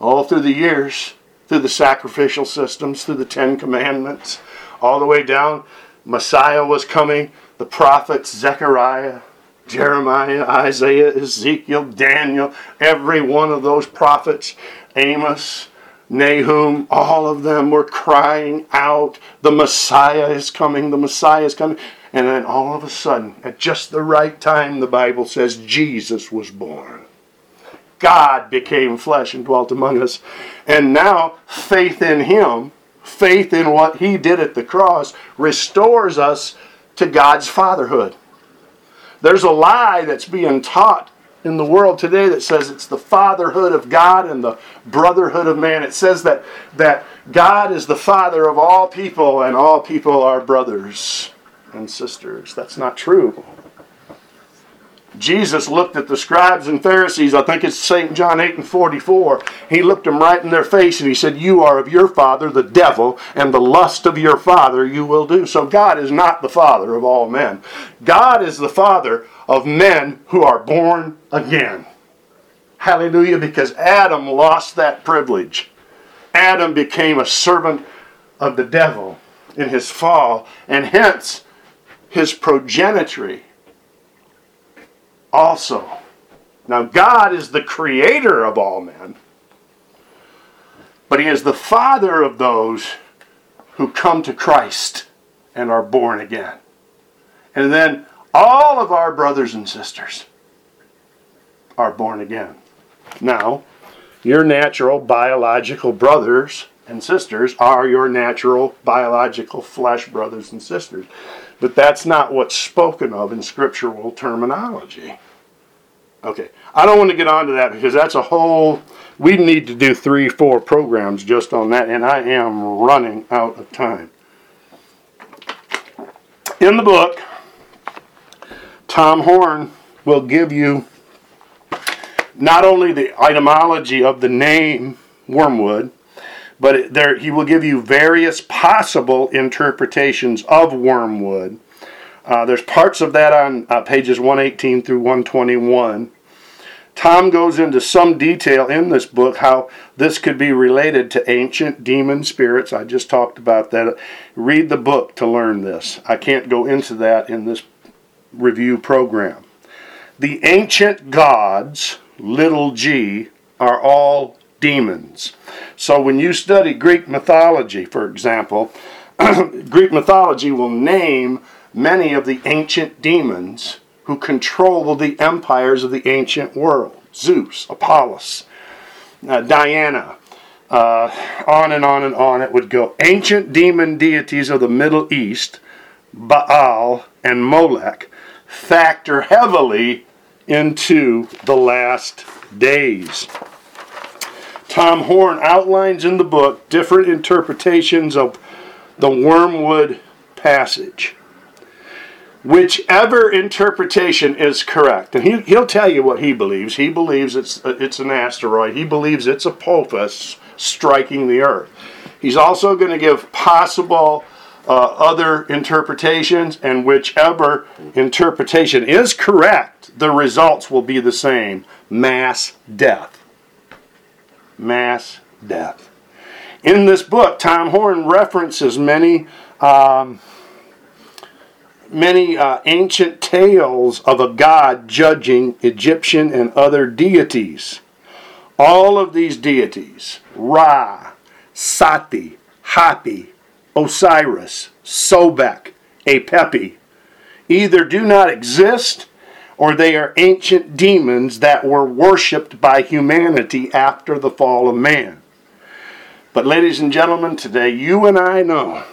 S1: all through the years, through the sacrificial systems, through the Ten Commandments, all the way down. Messiah was coming, the prophets, Zechariah, Jeremiah, Isaiah, Ezekiel, Daniel, every one of those prophets, Amos, Nahum, all of them were crying out, The Messiah is coming, the Messiah is coming. And then all of a sudden, at just the right time, the Bible says Jesus was born. God became flesh and dwelt among us. And now, faith in Him, faith in what He did at the cross, restores us to God's fatherhood. There's a lie that's being taught in the world today that says it's the fatherhood of God and the brotherhood of man. It says that, that God is the father of all people and all people are brothers and sisters. That's not true. Jesus looked at the scribes and Pharisees, I think it's St. John 8 and 44. He looked them right in their face and he said, You are of your father, the devil, and the lust of your father you will do. So God is not the father of all men. God is the father of men who are born again. Hallelujah, because Adam lost that privilege. Adam became a servant of the devil in his fall, and hence his progenitory also. Now, God is the creator of all men, but He is the Father of those who come to Christ and are born again. And then all of our brothers and sisters are born again. Now, your natural biological brothers and sisters are your natural biological flesh brothers and sisters. But that's not what's spoken of in scriptural terminology. Okay, I don't want to get on to that because that's a whole. We need to do three, four programs just on that, and I am running out of time. In the book, Tom Horn will give you not only the etymology of the name wormwood, but there he will give you various possible interpretations of wormwood. Uh, there's parts of that on uh, pages 118 through 121. Tom goes into some detail in this book how this could be related to ancient demon spirits. I just talked about that. Read the book to learn this. I can't go into that in this review program. The ancient gods, little g, are all demons. So when you study Greek mythology, for example, *clears throat* Greek mythology will name many of the ancient demons who control the empires of the ancient world Zeus, Apollos, uh, Diana, uh, on and on and on it would go. Ancient demon deities of the Middle East, Baal and Molech, factor heavily into the last days. Tom Horn outlines in the book different interpretations of the wormwood passage. Whichever interpretation is correct, and he, he'll tell you what he believes. He believes it's, it's an asteroid, he believes it's Apophis striking the earth. He's also going to give possible uh, other interpretations, and whichever interpretation is correct, the results will be the same mass death mass death. In this book, Tom Horn references many, um, many uh, ancient tales of a god judging Egyptian and other deities. All of these deities, Ra, Sati, Hapi, Osiris, Sobek, Apepi, either do not exist or they are ancient demons that were worshipped by humanity after the fall of man. But, ladies and gentlemen, today you and I know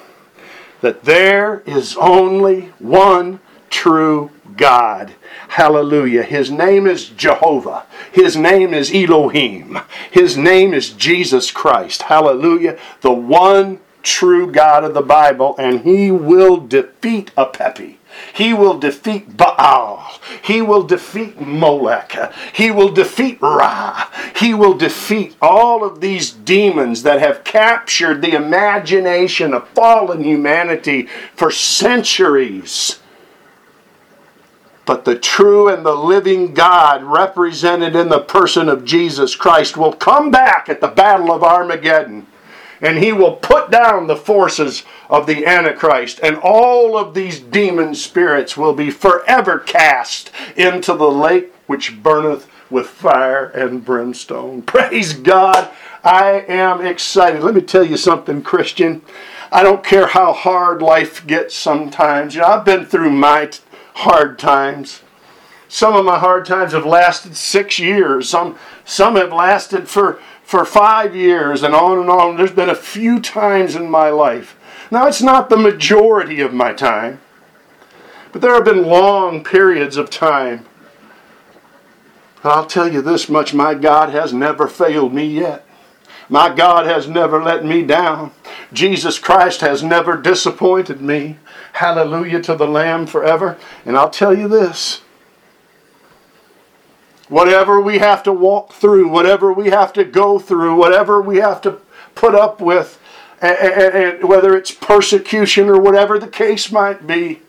S1: that there is only one true God. Hallelujah. His name is Jehovah. His name is Elohim. His name is Jesus Christ. Hallelujah. The one true God of the Bible, and he will defeat Apepi. He will defeat Baal. He will defeat Molech. He will defeat Ra. He will defeat all of these demons that have captured the imagination of fallen humanity for centuries. But the true and the living God, represented in the person of Jesus Christ, will come back at the Battle of Armageddon and he will put down the forces of the Antichrist, and all of these demon spirits will be forever cast into the lake which burneth with fire and brimstone. *laughs* Praise God. I am excited. Let me tell you something, Christian. I don't care how hard life gets sometimes. You know, I've been through my t- hard times. Some of my hard times have lasted six years. Some some have lasted for, for five years and on and on. There's been a few times in my life. Now it's not the majority of my time, but there have been long periods of time. I'll tell you this much my God has never failed me yet. My God has never let me down. Jesus Christ has never disappointed me. Hallelujah to the Lamb forever. And I'll tell you this whatever we have to walk through, whatever we have to go through, whatever we have to put up with, and, and, and whether it's persecution or whatever the case might be,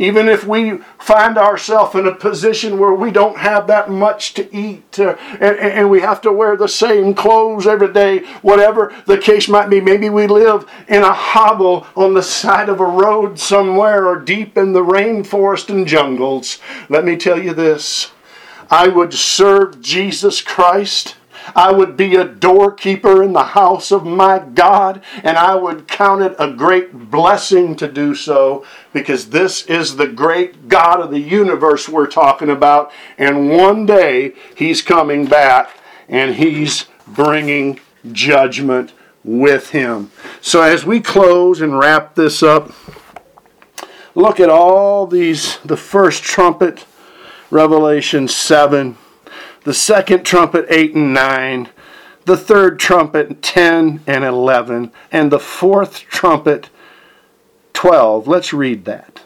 S1: even if we find ourselves in a position where we don't have that much to eat and, and, we have to wear the same clothes every day, whatever the case might be, maybe we live in a hovel on the side of a road somewhere or deep in the rainforest and jungles. Let me tell you this I would serve Jesus Christ. I would be a doorkeeper in the house of my God, and I would count it a great blessing to do so because this is the great God of the universe we're talking about. And one day He's coming back and He's bringing judgment with Him. So as we close and wrap this up, look at all these the first trumpet Revelation 7, the second trumpet 8 and 9, the third trumpet 10 and 11, and the fourth trumpet 12. Let's read that.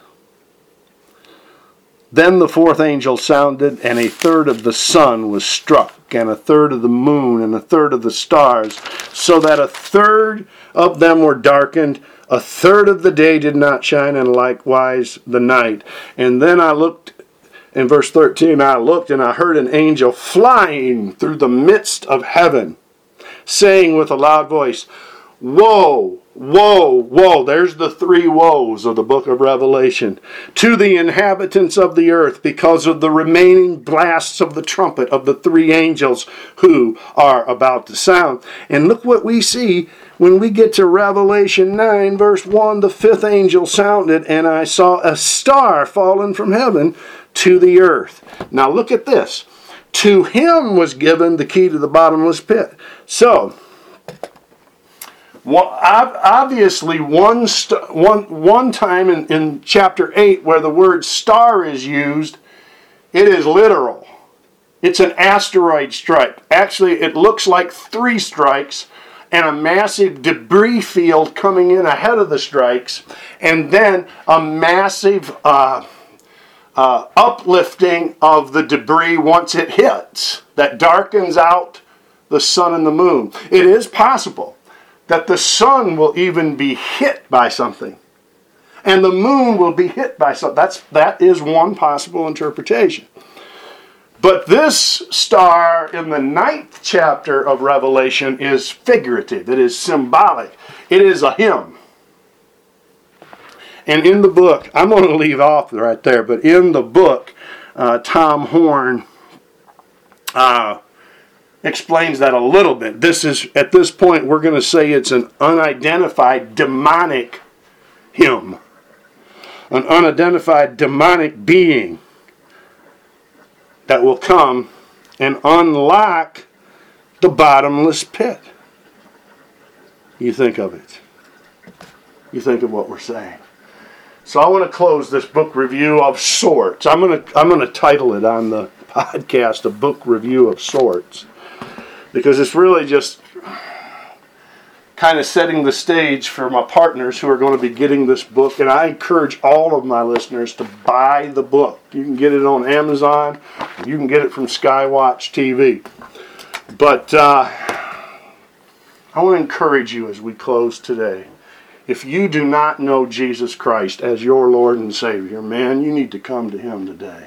S1: Then the fourth angel sounded, and a third of the sun was struck, and a third of the moon, and a third of the stars, so that a third of them were darkened, a third of the day did not shine, and likewise the night. And then I looked in verse 13, I looked and I heard an angel flying through the midst of heaven, saying with a loud voice, Woe, woe, woe. There's the three woes of the book of Revelation. To the inhabitants of the earth because of the remaining blasts of the trumpet of the three angels who are about to sound. And look what we see when we get to Revelation 9, verse 1. The fifth angel sounded, and I saw a star fallen from heaven to the earth. Now look at this. To him was given the key to the bottomless pit. So, obviously, one, st- one, one time in, in chapter 8 where the word star is used, it is literal. It's an asteroid strike. Actually, it looks like three strikes and a massive debris field coming in ahead of the strikes, and then a massive. Uh, uh, uplifting of the debris once it hits that darkens out the sun and the moon. It is possible that the sun will even be hit by something and the moon will be hit by something. That's, that is one possible interpretation. But this star in the ninth chapter of Revelation is figurative, it is symbolic, it is a him. And in the book, I'm going to leave off right there, but in the book, uh, Tom Horn uh, explains that a little bit. This is, at this point, we're going to say it's an unidentified demonic him, an unidentified demonic being that will come and unlock the bottomless pit. You think of it. You think of what we're saying. So I want to close this book review of sorts. I'm going to I'm going to title it on the *laughs* podcast a book review of sorts because it's really just kind of setting the stage for my partners who are going to be getting this book and I encourage all of my listeners to buy the book. You can get it on Amazon, you can get it from Skywatch TV. But uh, I want to encourage you as we close today If you do not know Jesus Christ as your Lord and Savior, man, you need to come to Him today.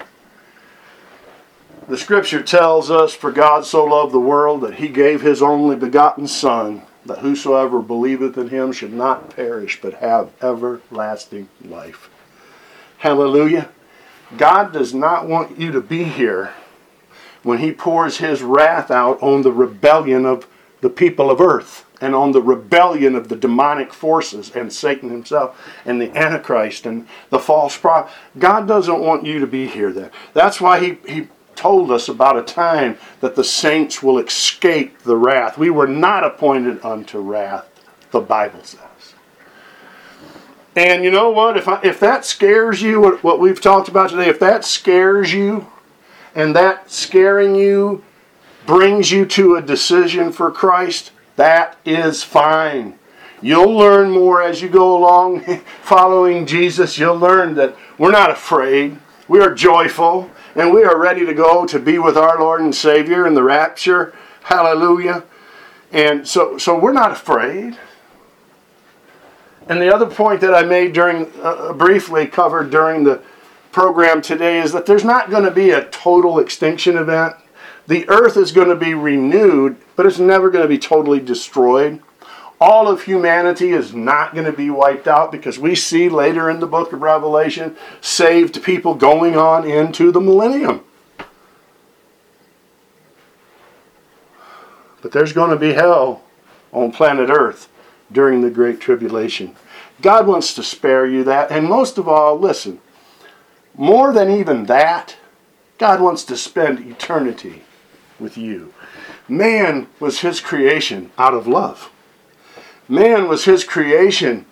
S1: The scripture tells us, For God so loved the world that He gave His only begotten Son, that whosoever believeth in Him should not perish, but have everlasting life. Hallelujah. God does not want you to be here when He pours His wrath out on the rebellion of the people of earth and on the rebellion of the demonic forces and Satan himself and the Antichrist and the false prophet. God doesn't want you to be here then. That's why he, he told us about a time that the saints will escape the wrath. We were not appointed unto wrath, the Bible says. And you know what? If, I, if that scares you, what, what we've talked about today, if that scares you, and that scaring you brings you to a decision for Christ, that is fine. You'll learn more as you go along *laughs* following Jesus. You'll learn that we're not afraid, we are joyful, and we are ready to go to be with our Lord and Savior in the rapture. Hallelujah. And so, so we're not afraid. And the other point that I made during, uh, briefly covered during the program today is that there's not going to be a total extinction event. The earth is going to be renewed, but it's never going to be totally destroyed. All of humanity is not going to be wiped out because we see later in the book of Revelation saved people going on into the millennium. But there's going to be hell on planet Earth during the Great Tribulation. God wants to spare you that. And most of all, listen, more than even that, God wants to spend eternity with you. Man was his creation out of love. Man was his creation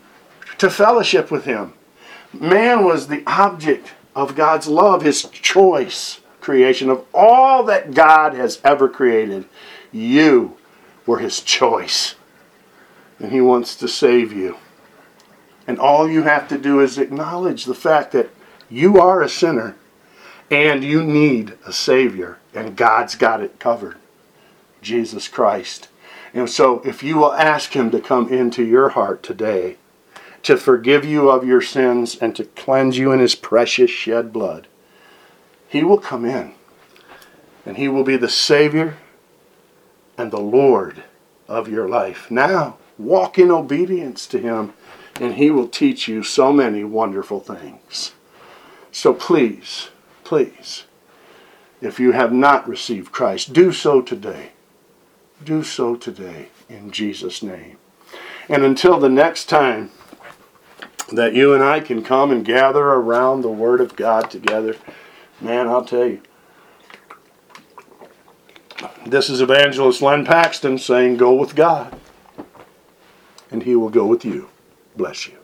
S1: to fellowship with him. Man was the object of God's love, his choice creation of all that God has ever created. You were his choice. And he wants to save you. And all you have to do is acknowledge the fact that you are a sinner and you need a Savior, and God's got it covered Jesus Christ. And so, if you will ask Him to come into your heart today, to forgive you of your sins, and to cleanse you in His precious shed blood, He will come in. And He will be the Savior and the Lord of your life. Now, walk in obedience to Him, and He will teach you so many wonderful things. So please, please, if you have not received Christ, do so today. Do so today in Jesus' name. And until the next time that you and I can come and gather around the Word of God together, man, I'll tell you. This is Evangelist Len Paxton saying, Go with God, and He will go with you. Bless you.